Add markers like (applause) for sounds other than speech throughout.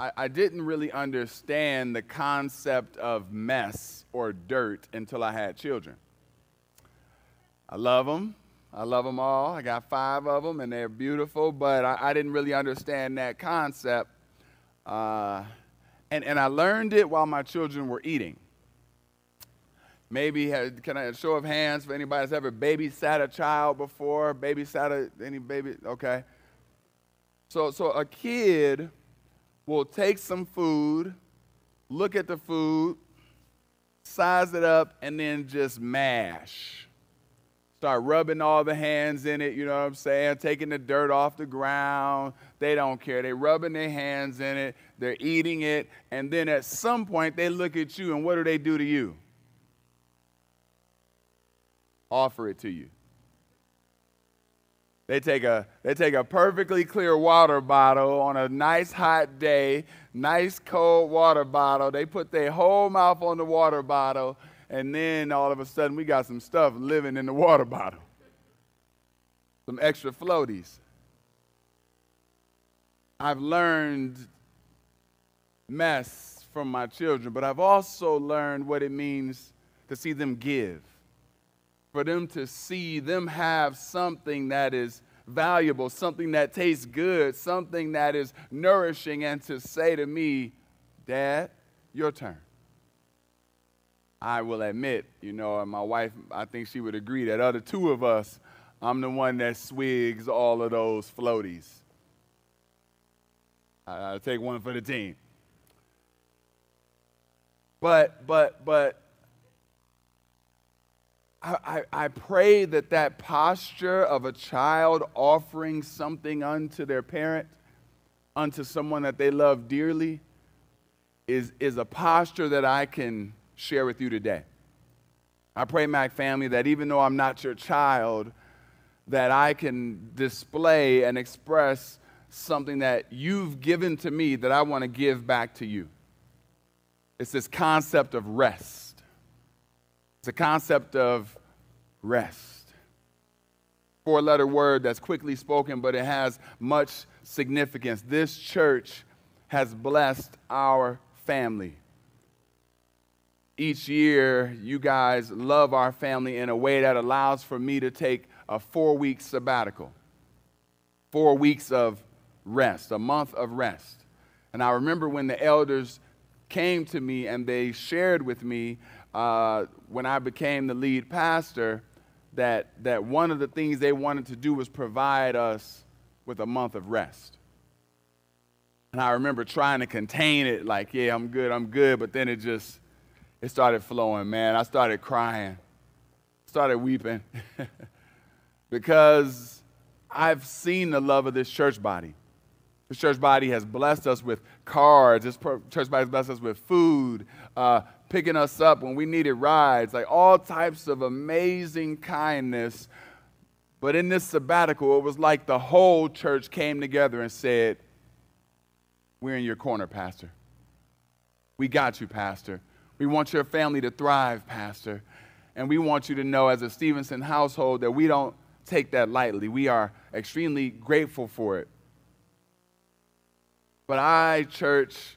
I, I didn't really understand the concept of mess or dirt until I had children. I love them. I love them all. I got five of them, and they're beautiful, but I, I didn't really understand that concept. Uh, and, and I learned it while my children were eating. Maybe, can I show of hands for anybody that's ever babysat a child before? Babysat a, any baby? Okay. So, so a kid will take some food, look at the food, size it up, and then just mash. Start rubbing all the hands in it, you know what I'm saying? Taking the dirt off the ground. They don't care. They're rubbing their hands in it, they're eating it, and then at some point they look at you, and what do they do to you? Offer it to you. They take a they take a perfectly clear water bottle on a nice hot day, nice cold water bottle. They put their whole mouth on the water bottle, and then all of a sudden we got some stuff living in the water bottle. Some extra floaties. I've learned mess from my children, but I've also learned what it means to see them give for them to see them have something that is valuable, something that tastes good, something that is nourishing, and to say to me, Dad, your turn. I will admit, you know, and my wife, I think she would agree that other two of us, I'm the one that swigs all of those floaties. I'll take one for the team. But, but, but I, I, pray that that posture of a child offering something unto their parent, unto someone that they love dearly, is, is a posture that I can share with you today. I pray, Mac family, that even though I'm not your child, that I can display and express something that you've given to me that I want to give back to you. It's this concept of rest it's a concept of rest. Four letter word that's quickly spoken, but it has much significance. This church has blessed our family. Each year, you guys love our family in a way that allows for me to take a four week sabbatical, four weeks of rest, a month of rest. And I remember when the elders came to me and they shared with me uh, when I became the lead pastor that, that one of the things they wanted to do was provide us with a month of rest. And I remember trying to contain it, like, yeah, I'm good, I'm good, but then it just, it started flowing, man. I started crying, started weeping, (laughs) because I've seen the love of this church body. This church body has blessed us with cards. This church body has blessed us with food, uh, picking us up when we needed rides, like all types of amazing kindness. But in this sabbatical, it was like the whole church came together and said, We're in your corner, Pastor. We got you, Pastor. We want your family to thrive, Pastor. And we want you to know, as a Stevenson household, that we don't take that lightly. We are extremely grateful for it. But I, church,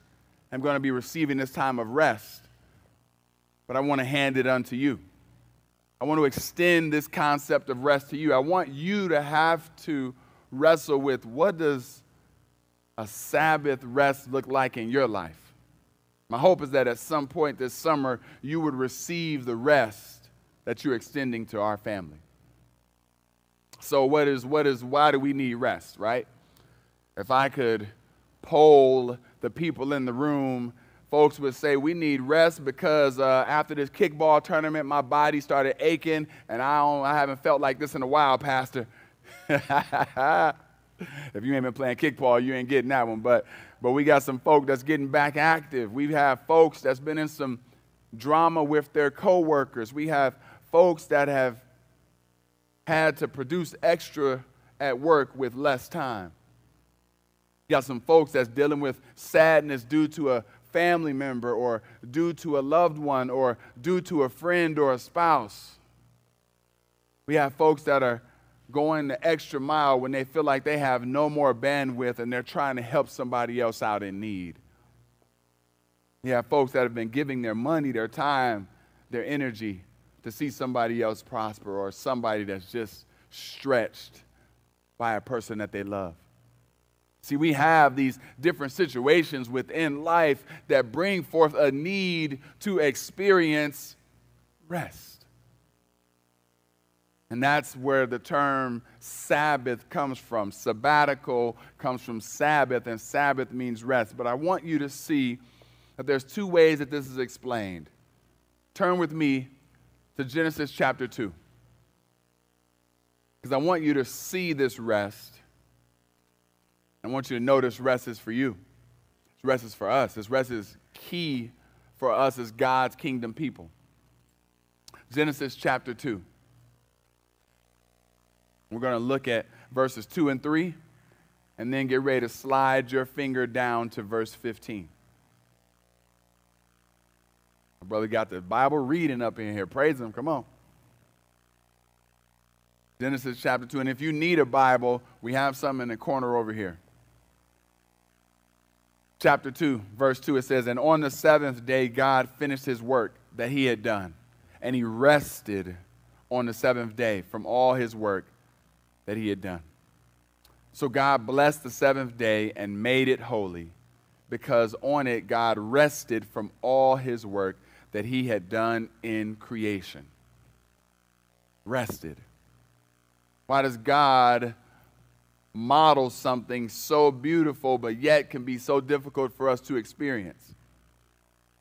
am going to be receiving this time of rest but I want to hand it unto you. I want to extend this concept of rest to you. I want you to have to wrestle with what does a Sabbath rest look like in your life? My hope is that at some point this summer you would receive the rest that you're extending to our family. So what is what is why do we need rest, right? If I could poll the people in the room folks would say we need rest because uh, after this kickball tournament, my body started aching, and I, don't, I haven't felt like this in a while, Pastor. (laughs) if you ain't been playing kickball, you ain't getting that one. But, but we got some folk that's getting back active. We have folks that's been in some drama with their coworkers. We have folks that have had to produce extra at work with less time. You got some folks that's dealing with sadness due to a family member or due to a loved one or due to a friend or a spouse. We have folks that are going the extra mile when they feel like they have no more bandwidth and they're trying to help somebody else out in need You have folks that have been giving their money, their time, their energy to see somebody else prosper or somebody that's just stretched by a person that they love. See, we have these different situations within life that bring forth a need to experience rest. And that's where the term Sabbath comes from. Sabbatical comes from Sabbath, and Sabbath means rest. But I want you to see that there's two ways that this is explained. Turn with me to Genesis chapter 2. Because I want you to see this rest. I want you to this rest is for you. This rest is for us. This rest is key for us as God's kingdom people. Genesis chapter 2. We're going to look at verses 2 and 3, and then get ready to slide your finger down to verse 15. My brother got the Bible reading up in here. Praise him. Come on. Genesis chapter 2. And if you need a Bible, we have some in the corner over here. Chapter 2, verse 2, it says, And on the seventh day, God finished his work that he had done, and he rested on the seventh day from all his work that he had done. So God blessed the seventh day and made it holy, because on it God rested from all his work that he had done in creation. Rested. Why does God model something so beautiful but yet can be so difficult for us to experience?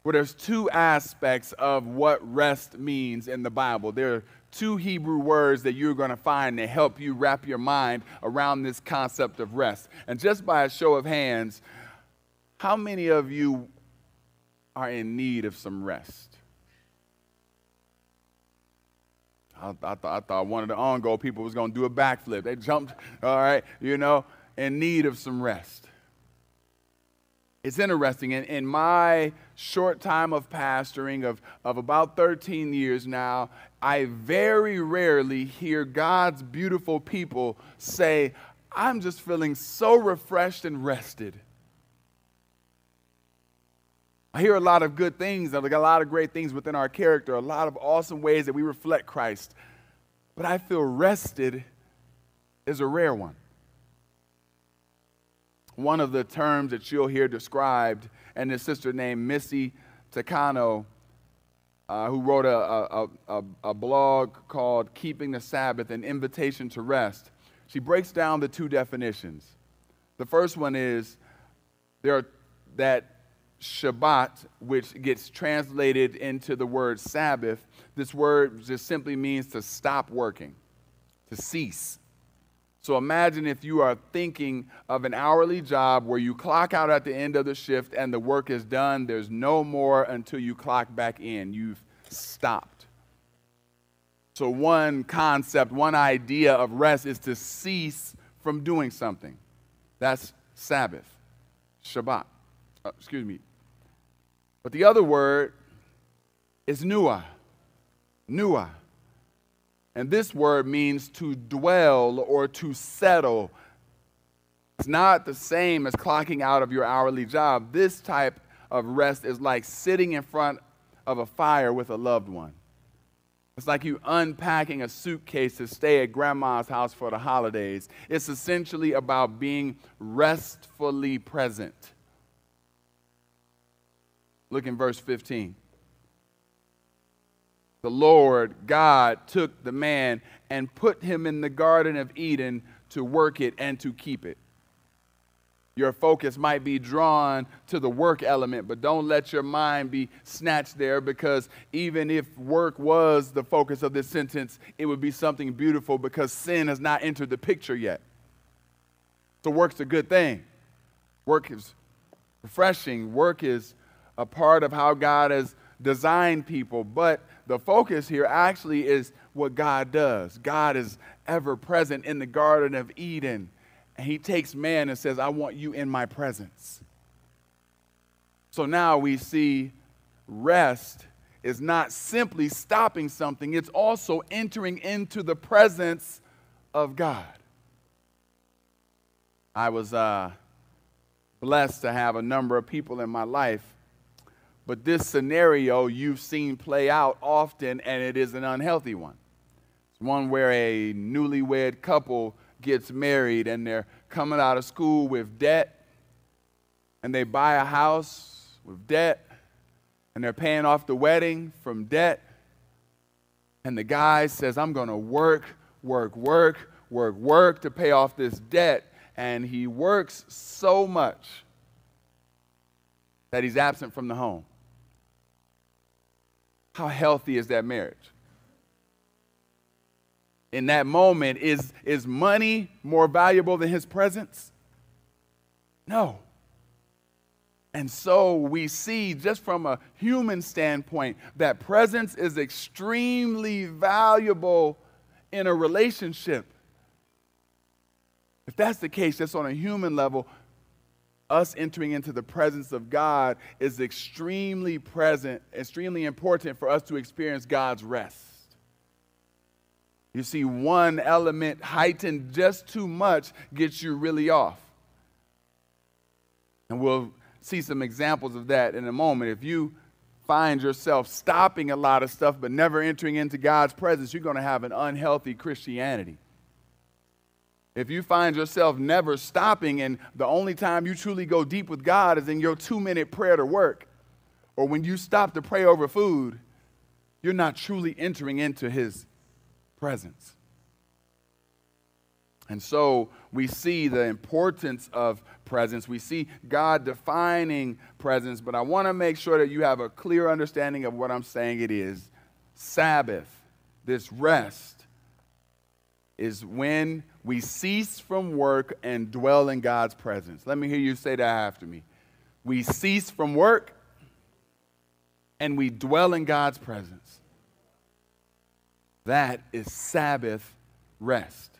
Well, there's two aspects of what rest means in the Bible. There are two Hebrew words that you're going to find that help you wrap your mind around this concept of rest. And just by a show of hands, how many of you are in need of some rest. I, I, th- I thought one of the on goal people was going to do a backflip. They jumped, (laughs) all right, you know, in need of some rest. It's interesting. In, in my short time of pastoring, of, of about 13 years now, I very rarely hear God's beautiful people say, I'm just feeling so refreshed and rested. I hear a lot of good things, a lot of great things within our character, a lot of awesome ways that we reflect Christ. But I feel rested is a rare one. One of the terms that you'll hear described, and this sister named Missy Takano, uh, who wrote a, a, a, a blog called Keeping the Sabbath, an invitation to rest. She breaks down the two definitions. The first one is there are, that Shabbat, which gets translated into the word Sabbath, this word just simply means to stop working, to cease. So imagine if you are thinking of an hourly job where you clock out at the end of the shift and the work is done, there's no more until you clock back in. You've stopped. So, one concept, one idea of rest is to cease from doing something. That's Sabbath, Shabbat. Uh, excuse me, but the other word is nuah. Nuah. And this word means to dwell or to settle. It's not the same as clocking out of your hourly job. This type of rest is like sitting in front of a fire with a loved one. It's like you unpacking a suitcase to stay at grandma's house for the holidays. It's essentially about being restfully present. Look in verse 15. The Lord God took the man and put him in the Garden of Eden to work it and to keep it. Your focus might be drawn to the work element, but don't let your mind be snatched there because even if work was the focus of this sentence, it would be something beautiful because sin has not entered the picture yet. So, work's a good thing. Work is refreshing, work is a part of how God has designed people. But the focus here actually is what God does. God is ever present in the Garden of Eden. And He takes man and says, I want you in my presence. So now we see rest is not simply stopping something, it's also entering into the presence of God. I was uh, blessed to have a number of people in my life But this scenario you've seen play out often, and it is an unhealthy one. It's one where a newlywed couple gets married and they're coming out of school with debt, and they buy a house with debt, and they're paying off the wedding from debt. And the guy says, I'm going to work, work, work, work, work to pay off this debt. And he works so much that he's absent from the home. How healthy is that marriage? In that moment, is, is money more valuable than his presence? No. And so we see, just from a human standpoint, that presence is extremely valuable in a relationship. If that's the case, just on a human level, us entering into the presence of God is extremely present, extremely important for us to experience God's rest. You see, one element heightened just too much gets you really off. And we'll see some examples of that in a moment. If you find yourself stopping a lot of stuff but never entering into God's presence, you're going to have an unhealthy Christianity. If you find yourself never stopping and the only time you truly go deep with God is in your two minute prayer to work, or when you stop to pray over food, you're not truly entering into His presence. And so we see the importance of presence. We see God defining presence, but I want to make sure that you have a clear understanding of what I'm saying it is. Sabbath, this rest, is when we cease from work and dwell in God's presence. Let me hear you say that after me. We cease from work and we dwell in God's presence. That is Sabbath rest.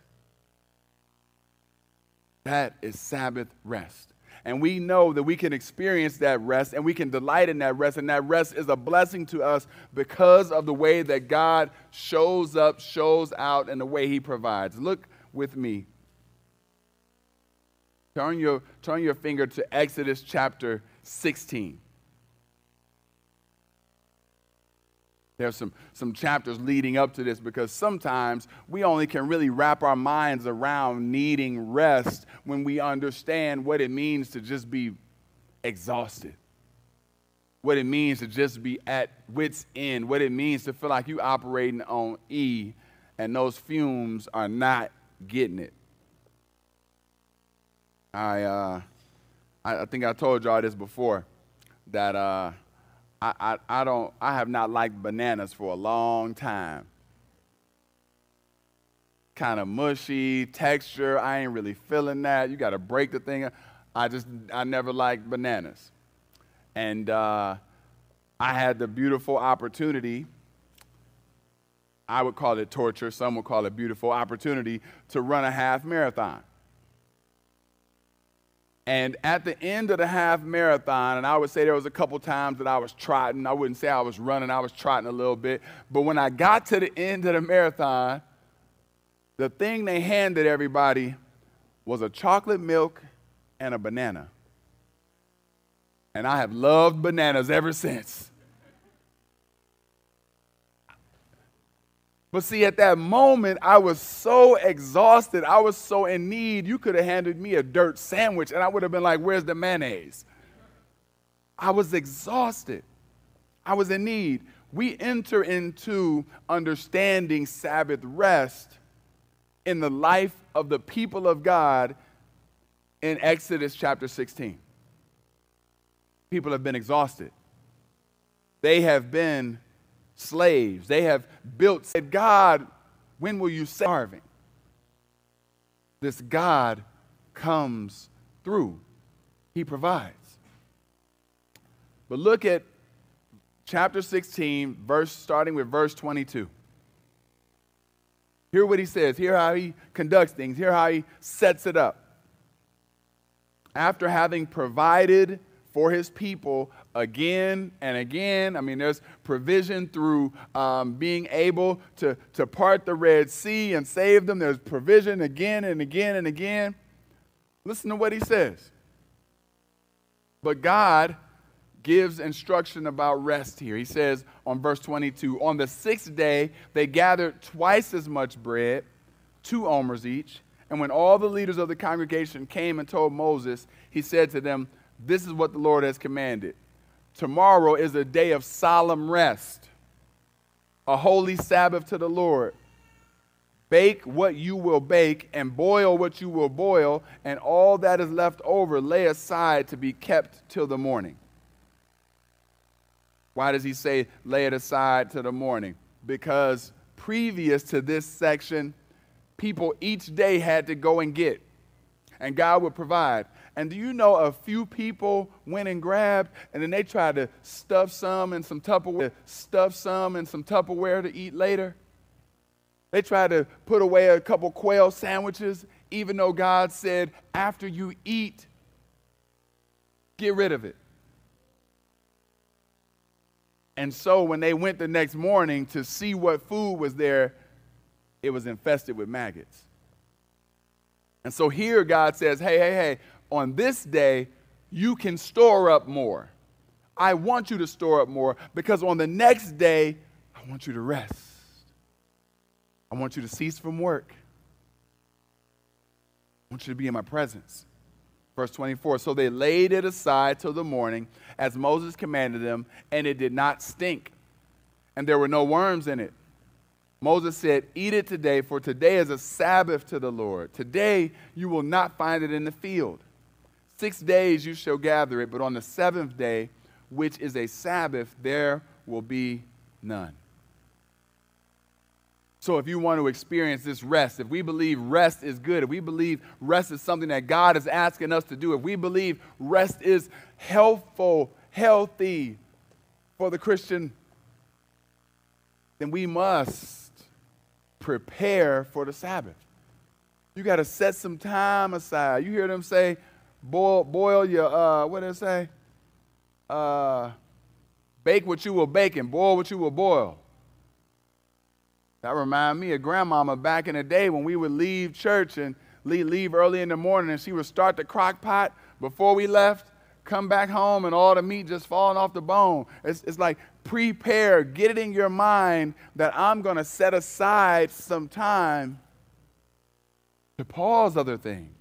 That is Sabbath rest. And we know that we can experience that rest and we can delight in that rest. And that rest is a blessing to us because of the way that God shows up, shows out, and the way He provides. Look with me. Turn your, turn your finger to Exodus chapter 16. There's some, some chapters leading up to this because sometimes we only can really wrap our minds around needing rest when we understand what it means to just be exhausted, what it means to just be at wits' end, what it means to feel like you're operating on E and those fumes are not getting it. I, uh, I, I think I told y'all this before that. Uh, I, I, I don't I have not liked bananas for a long time. Kind of mushy texture. I ain't really feeling that. You got to break the thing. I just I never liked bananas, and uh, I had the beautiful opportunity. I would call it torture. Some would call it beautiful opportunity to run a half marathon. And at the end of the half marathon, and I would say there was a couple times that I was trotting. I wouldn't say I was running, I was trotting a little bit. But when I got to the end of the marathon, the thing they handed everybody was a chocolate milk and a banana. And I have loved bananas ever since. But see, at that moment, I was so exhausted. I was so in need. You could have handed me a dirt sandwich, and I would have been like, Where's the mayonnaise? I was exhausted. I was in need. We enter into understanding Sabbath rest in the life of the people of God in Exodus chapter 16. People have been exhausted, they have been slaves. They have built, said, God, when will you starving? This God comes through. He provides. But look at chapter 16, verse starting with verse 22. Hear what he says. Hear how he conducts things. Hear how he sets it up. After having provided for his people again and again. I mean, there's provision through um, being able to, to part the Red Sea and save them. There's provision again and again and again. Listen to what he says. But God gives instruction about rest here. He says on verse 22 On the sixth day, they gathered twice as much bread, two omers each. And when all the leaders of the congregation came and told Moses, he said to them, This is what the Lord has commanded. Tomorrow is a day of solemn rest, a holy Sabbath to the Lord. Bake what you will bake, and boil what you will boil, and all that is left over lay aside to be kept till the morning. Why does he say lay it aside till the morning? Because previous to this section, people each day had to go and get, and God would provide. And do you know a few people went and grabbed, and then they tried to stuff some in some Tupperware, stuff some in some Tupperware to eat later? They tried to put away a couple quail sandwiches, even though God said, after you eat, get rid of it. And so when they went the next morning to see what food was there, it was infested with maggots. And so here God says, hey, hey, hey, on this day, you can store up more. I want you to store up more because on the next day, I want you to rest. I want you to cease from work. I want you to be in my presence. Verse 24 So they laid it aside till the morning, as Moses commanded them, and it did not stink, and there were no worms in it. Moses said, Eat it today, for today is a Sabbath to the Lord. Today you will not find it in the field. Six days you shall gather it, but on the seventh day, which is a Sabbath, there will be none. So, if you want to experience this rest, if we believe rest is good, if we believe rest is something that God is asking us to do, if we believe rest is healthful, healthy for the Christian, then we must prepare for the Sabbath. You got to set some time aside. You hear them say, boil, boil your, uh, what did it say? Uh, bake what you will bake and boil what you will boil. That remind me of grandmama back in the day when we would leave church and leave, leave early in the morning and she would start the crock pot before we left, come back home and all the meat just falling off the bone. It's, it's like prepare, get it in your mind that I'm going to set aside some time to pause other things,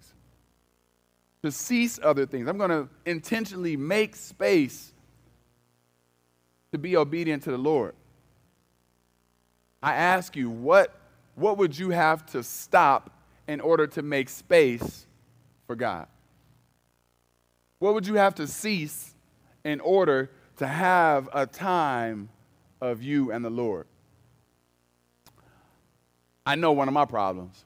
to cease other things. I'm going to intentionally make space to be obedient to the Lord. I ask you, what, what would you have to stop in order to make space for God? What would you have to cease in order to have a time of you and the Lord? I know one of my problems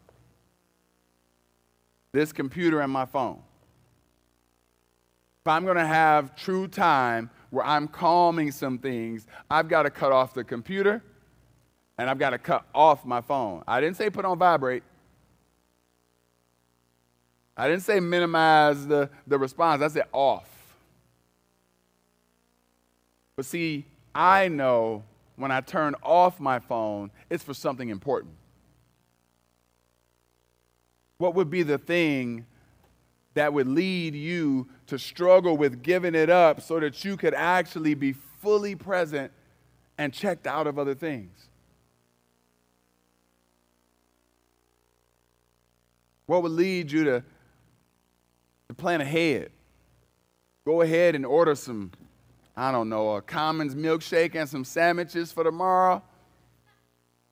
this computer and my phone. If I'm going to have true time where I'm calming some things, I've got to cut off the computer and I've got to cut off my phone. I didn't say put on vibrate. I didn't say minimize the, the response. I said off. But see, I know when I turn off my phone, it's for something important. What would be the thing that would lead you to struggle with giving it up so that you could actually be fully present and checked out of other things? What would lead you to, to plan ahead? Go ahead and order some, I don't know, a Commons milkshake and some sandwiches for tomorrow.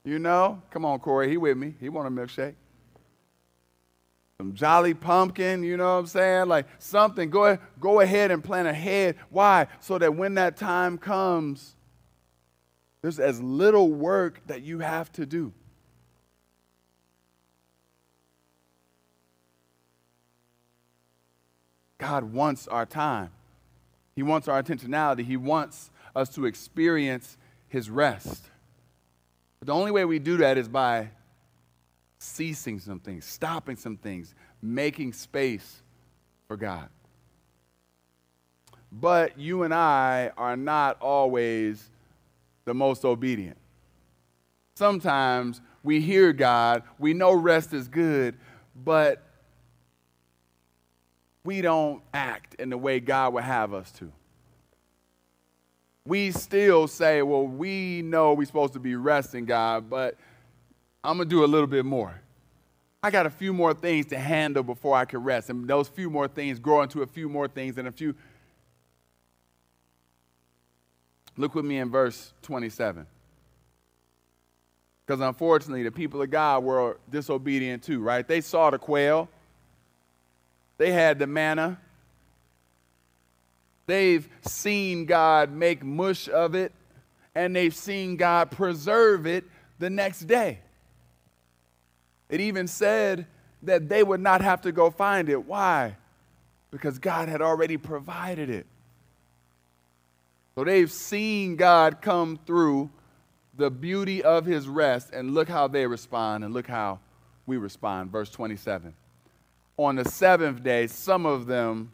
You know? Come on, Corey, he with me. He want a milkshake. Some jolly pumpkin, you know what I'm saying? Like something. Go, go ahead and plan ahead. Why? So that when that time comes, there's as little work that you have to do. God wants our time. He wants our intentionality. He wants us to experience His rest. But the only way we do that is by ceasing some things, stopping some things, making space for God. But you and I are not always the most obedient. Sometimes we hear God, we know rest is good, but we don't act in the way God would have us to. we still say, well, we know we're supposed to be resting, God, but I'm going to do a little bit more. I got a few more things to handle before I can rest. And those few more things grow into a few more things and a few. Look with me in verse 27. Because unfortunately, the people of God were disobedient too, right? They saw the quail, they had the manna, they've seen God make mush of it, and they've seen God preserve it the next day. It even said that they would not have to go find it. Why? Because God had already provided it. So they've seen God come through the beauty of his rest, and look how they respond, and look how we respond. Verse 27. On the seventh day, some of them,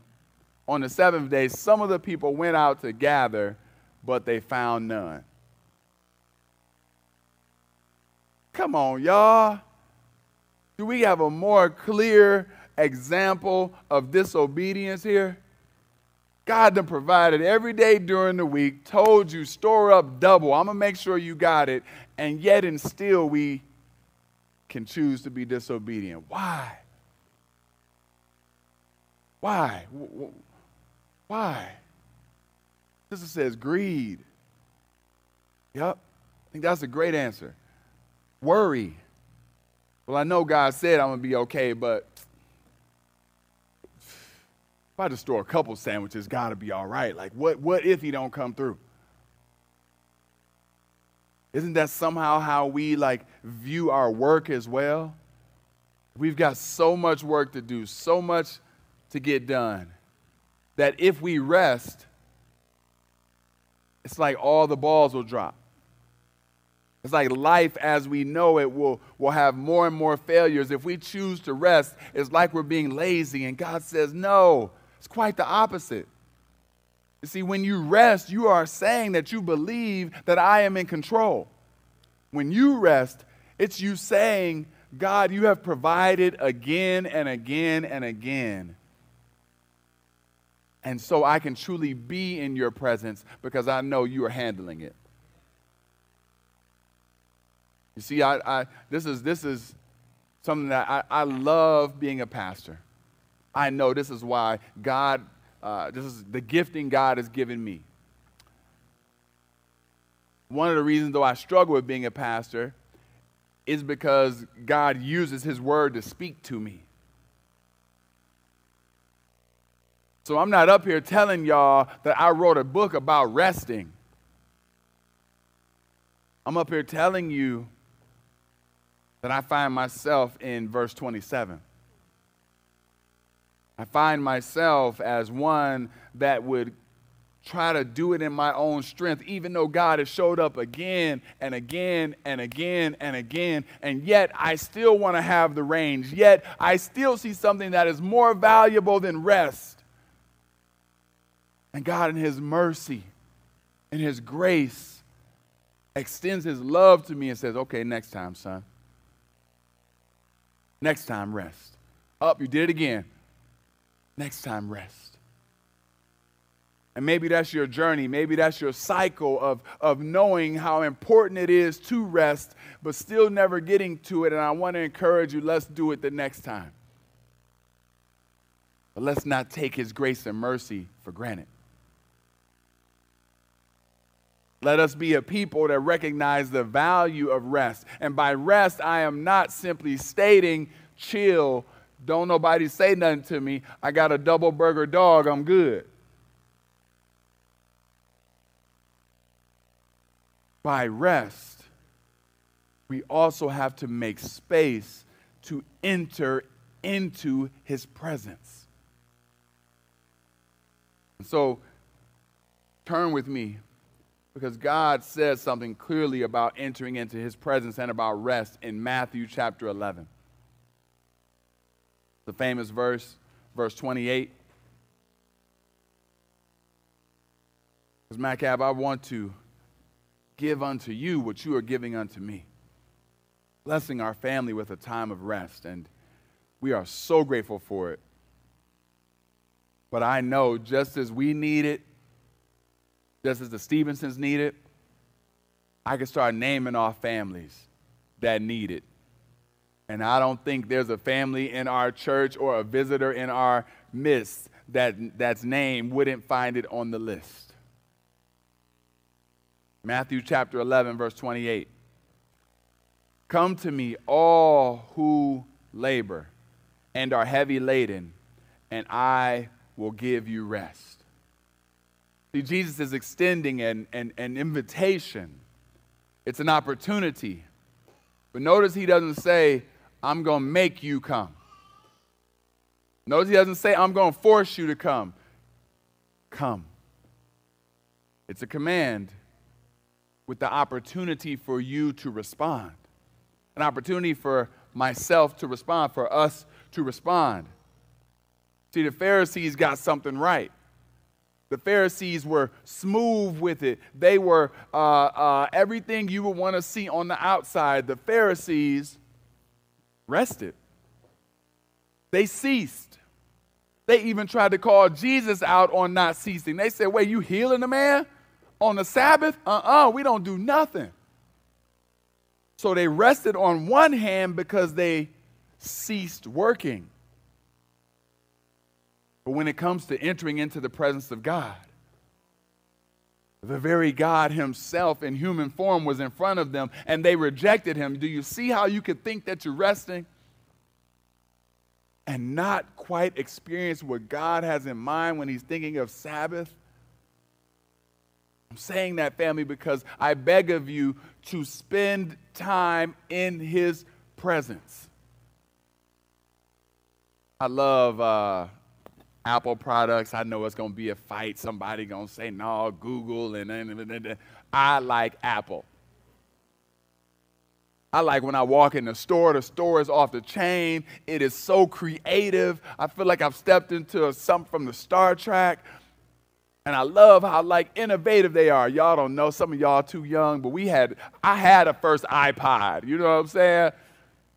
on the seventh day, some of the people went out to gather, but they found none. Come on, y'all. Do we have a more clear example of disobedience here? God done provided every day during the week, told you, store up double. I'm going to make sure you got it. And yet, and still, we can choose to be disobedient. Why? Why? Why? This says greed. Yep. I think that's a great answer. Worry. Well, I know God said I'm going to be okay, but if I just store a couple sandwiches, got to be all right. Like, what, what if he don't come through? Isn't that somehow how we like view our work as well? We've got so much work to do, so much to get done, that if we rest, it's like all the balls will drop. It's like life as we know it will, will have more and more failures. If we choose to rest, it's like we're being lazy. And God says, no, it's quite the opposite. You see, when you rest, you are saying that you believe that I am in control. When you rest, it's you saying, God, you have provided again and again and again. And so I can truly be in your presence because I know you are handling it. You see, I, I, this, is, this is something that I, I love being a pastor. I know this is why God, uh, this is the gifting God has given me. One of the reasons, though, I struggle with being a pastor is because God uses His word to speak to me. So I'm not up here telling y'all that I wrote a book about resting. I'm up here telling you that I find myself in verse 27. I find myself as one that would try to do it in my own strength, even though God has showed up again and again and again and again. And yet, I still want to have the range. Yet, I still see something that is more valuable than rest. And God, in His mercy and His grace, extends His love to me and says, Okay, next time, son. Next time, rest. Up, you did it again. Next time, rest. And maybe that's your journey. Maybe that's your cycle of, of knowing how important it is to rest, but still never getting to it. And I want to encourage you let's do it the next time. But let's not take his grace and mercy for granted. Let us be a people that recognize the value of rest. And by rest, I am not simply stating, chill, don't nobody say nothing to me. I got a double burger dog, I'm good. By rest, we also have to make space to enter into his presence. So, turn with me because God says something clearly about entering into his presence and about rest in Matthew chapter 11. The famous verse, verse 28. Because, Mac Ave, I want to give unto you what you are giving unto me, blessing our family with a time of rest. And we are so grateful for it. But I know just as we need it, just as the Stevensons need it, I can start naming off families that need it. And I don't think there's a family in our church or a visitor in our midst that that's name wouldn't find it on the list. Matthew chapter 11 verse 28. Come to me all who labor and are heavy laden, and I will give you rest. See, Jesus is extending an, an, an invitation. It's an opportunity. But notice he doesn't say, I'm going to make you come. Notice he doesn't say, I'm going to force you to come. Come. It's a command with the opportunity for you to respond, an opportunity for myself to respond, for us to respond. See, the Pharisees got something right. The Pharisees were smooth with it. They were uh, uh, everything you would want to see on the outside. The Pharisees rested, they ceased. They even tried to call Jesus out on not ceasing. They said, Wait, you healing the man on the Sabbath? Uh uh-uh, uh we don't do nothing. So they rested on one hand because they ceased working. But when it comes to entering into the presence of God, the very God Himself in human form was in front of them and they rejected Him. Do you see how you could think that you're resting? and not quite experience what God has in mind when He's thinking of Sabbath? I'm saying that, family, because I beg of you to spend time in His presence. I love uh, Apple products. I know it's going to be a fight. Somebody going to say, no, Google. And, and, and, and I like Apple. I like when I walk in the store, the store is off the chain. It is so creative. I feel like I've stepped into something from the Star Trek. And I love how like innovative they are. Y'all don't know, some of y'all too young, but we had I had a first iPod. You know what I'm saying?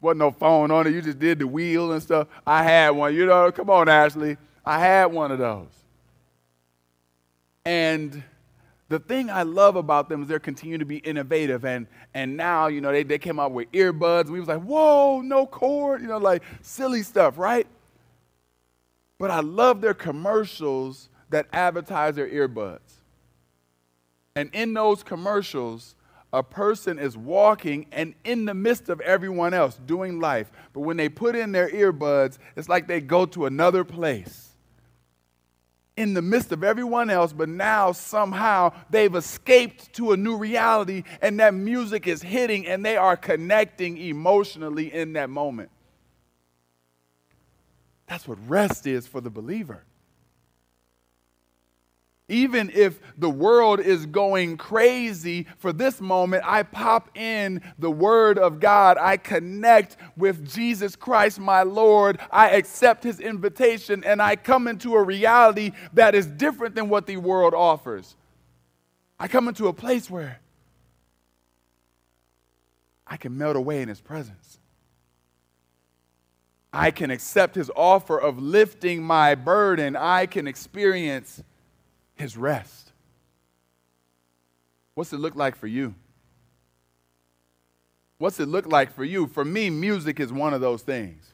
Wasn't no phone on it. You just did the wheel and stuff. I had one. You know, come on, Ashley. I had one of those. And the thing I love about them is they're continuing to be innovative. And, and now, you know, they, they came out with earbuds. And we was like, whoa, no cord, you know, like silly stuff, right? But I love their commercials that advertise their earbuds. And in those commercials, a person is walking and in the midst of everyone else doing life. But when they put in their earbuds, it's like they go to another place in the midst of everyone else, but now somehow they've escaped to a new reality and that music is hitting and they are connecting emotionally in that moment. That's what rest is for the believer. Even if the world is going crazy for this moment, I pop in the Word of God. I connect with Jesus Christ, my Lord. I accept His invitation and I come into a reality that is different than what the world offers. I come into a place where I can melt away in His presence. I can accept His offer of lifting my burden. I can experience his rest. What's it look like for you? What's it look like for you? For me, music is one of those things.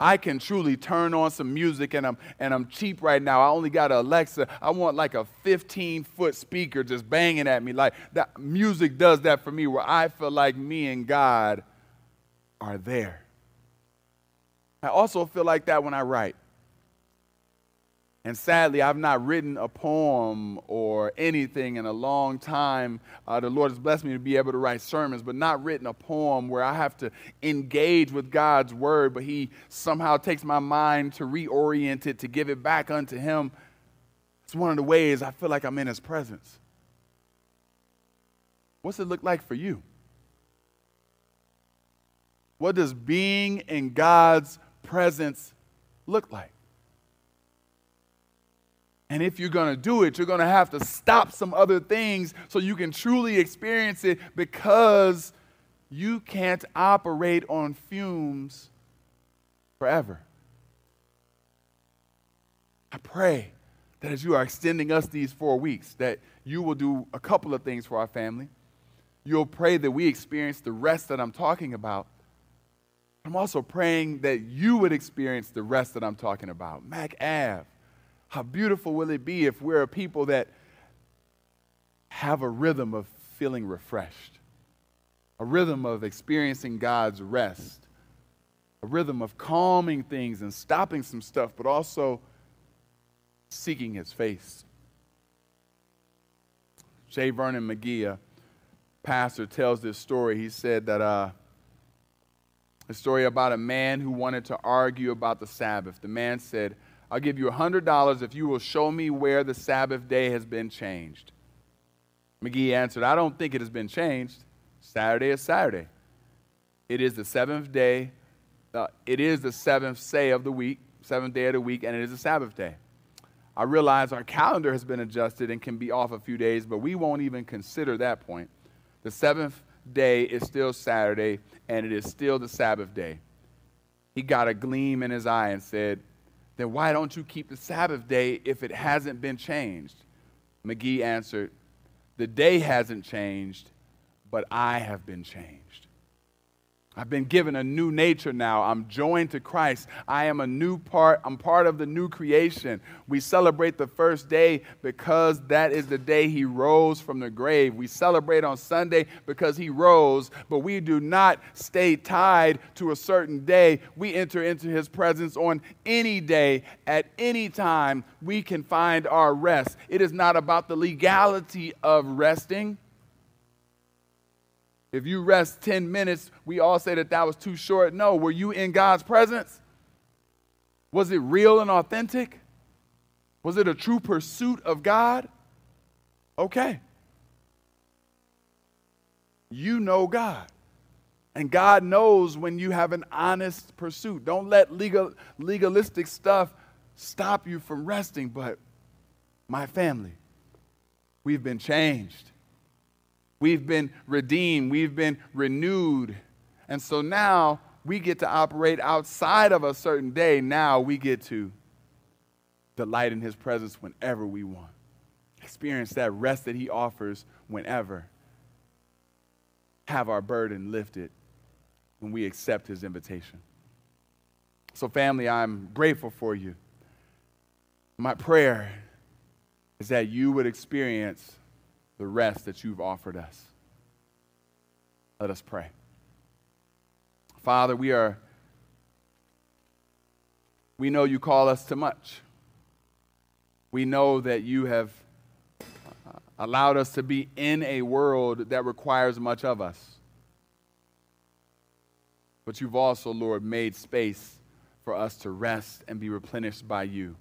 I can truly turn on some music and I'm and I'm cheap right now. I only got an Alexa. I want like a 15 foot speaker just banging at me. Like that music does that for me where I feel like me and God are there. I also feel like that when I write. And sadly, I've not written a poem or anything in a long time. Uh, the Lord has blessed me to be able to write sermons, but not written a poem where I have to engage with God's word, but He somehow takes my mind to reorient it, to give it back unto Him. It's one of the ways I feel like I'm in His presence. What's it look like for you? What does being in God's presence look like? And if you're going to do it, you're going to have to stop some other things so you can truly experience it because you can't operate on fumes forever. I pray that as you are extending us these four weeks, that you will do a couple of things for our family. You'll pray that we experience the rest that I'm talking about. I'm also praying that you would experience the rest that I'm talking about. Mac Ave. How beautiful will it be if we're a people that have a rhythm of feeling refreshed, a rhythm of experiencing God's rest, a rhythm of calming things and stopping some stuff, but also seeking his face. J. Vernon McGee, a pastor, tells this story. He said that uh, a story about a man who wanted to argue about the Sabbath. The man said, I'll give you $100 if you will show me where the Sabbath day has been changed. McGee answered, I don't think it has been changed. Saturday is Saturday. It is the seventh day. Uh, it is the seventh day of the week, seventh day of the week, and it is a Sabbath day. I realize our calendar has been adjusted and can be off a few days, but we won't even consider that point. The seventh day is still Saturday, and it is still the Sabbath day. He got a gleam in his eye and said, Then why don't you keep the Sabbath day if it hasn't been changed? McGee answered, The day hasn't changed, but I have been changed. I've been given a new nature now. I'm joined to Christ. I am a new part. I'm part of the new creation. We celebrate the first day because that is the day he rose from the grave. We celebrate on Sunday because he rose, but we do not stay tied to a certain day. We enter into his presence on any day, at any time. We can find our rest. It is not about the legality of resting. If you rest 10 minutes, we all say that that was too short. No, were you in God's presence? Was it real and authentic? Was it a true pursuit of God? Okay. You know God. And God knows when you have an honest pursuit. Don't let legal, legalistic stuff stop you from resting. But my family, we've been changed. We've been redeemed. We've been renewed. And so now we get to operate outside of a certain day. Now we get to delight in his presence whenever we want. Experience that rest that he offers whenever. Have our burden lifted when we accept his invitation. So, family, I'm grateful for you. My prayer is that you would experience the rest that you've offered us. Let us pray. Father, we are we know you call us to much. We know that you have uh, allowed us to be in a world that requires much of us. But you've also, Lord, made space for us to rest and be replenished by you,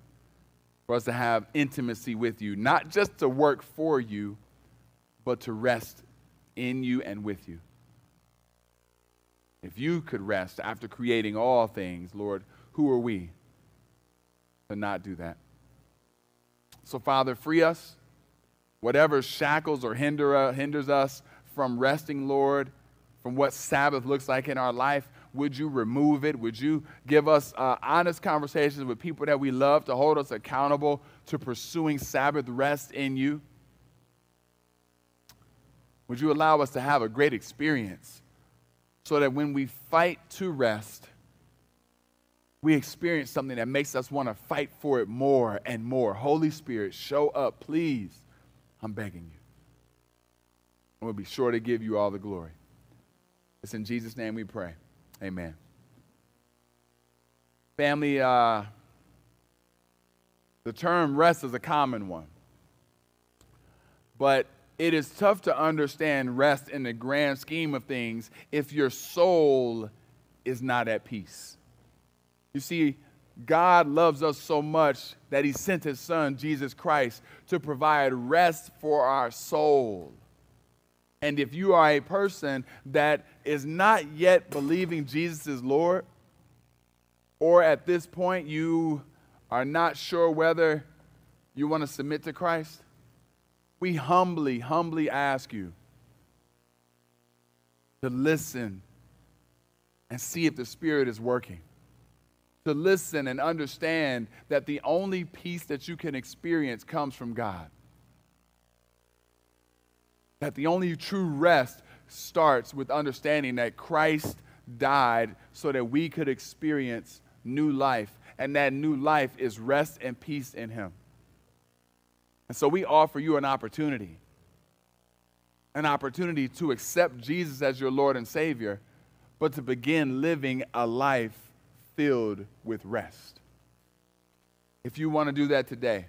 for us to have intimacy with you, not just to work for you, but to rest in you and with you. If you could rest after creating all things, Lord, who are we to not do that? So, Father, free us. Whatever shackles or hinder, uh, hinders us from resting, Lord, from what Sabbath looks like in our life, would you remove it? Would you give us uh, honest conversations with people that we love to hold us accountable to pursuing Sabbath rest in you? Would you allow us to have a great experience so that when we fight to rest, we experience something that makes us want to fight for it more and more. Holy Spirit, show up, please. I'm begging you. And we'll be sure to give you all the glory. It's in Jesus' name we pray. Amen. Family, uh, the term rest is a common one. But it is tough to understand rest in the grand scheme of things if your soul is not at peace. You see, God loves us so much that He sent His Son, Jesus Christ, to provide rest for our soul. And if you are a person that is not yet believing Jesus is Lord, or at this point you are not sure whether you want to submit to Christ, we humbly, humbly ask you to listen and see if the Spirit is working. to listen and understand that the only peace that you can experience comes from God. That the only true rest starts with understanding that Christ died so that we could experience new life, and that new life is rest and peace in Him. And so we offer you an opportunity an opportunity to accept Jesus as your Lord and Savior, but to begin living a life filled with rest. If you want to do that today,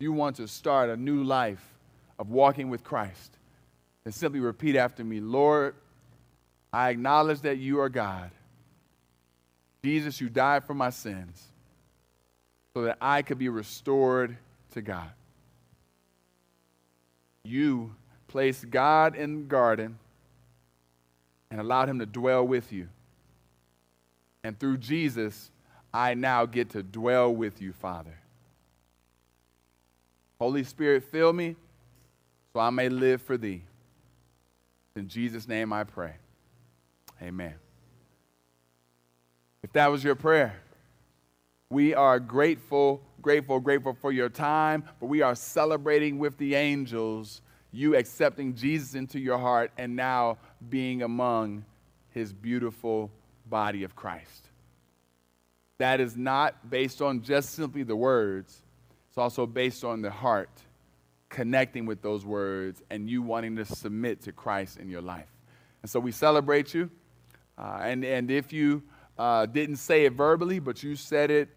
you want to start a new life of walking with Christ, then simply repeat after me Lord, I acknowledge that you are God. Jesus, you died for my sins so that I could be restored to God. You placed God in the garden and allowed him to dwell with you. And through Jesus, I now get to dwell with you, Father. Holy Spirit, fill me so I may live for thee. In Jesus' name I pray. Amen. If that was your prayer, we are grateful, grateful, grateful for your time, but we are celebrating with the angels you accepting Jesus into your heart and now being among his beautiful body of Christ. That is not based on just simply the words, it's also based on the heart connecting with those words and you wanting to submit to Christ in your life. And so we celebrate you. Uh, and, and if you uh, didn't say it verbally, but you said it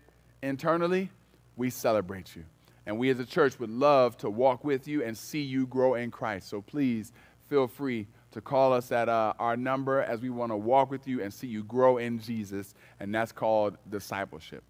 internally, we celebrate you. And we as a church would love to walk with you and see you grow in Christ. So please feel free to call us at uh, our number as we want to walk with you and see you grow in Jesus, and that's called discipleship.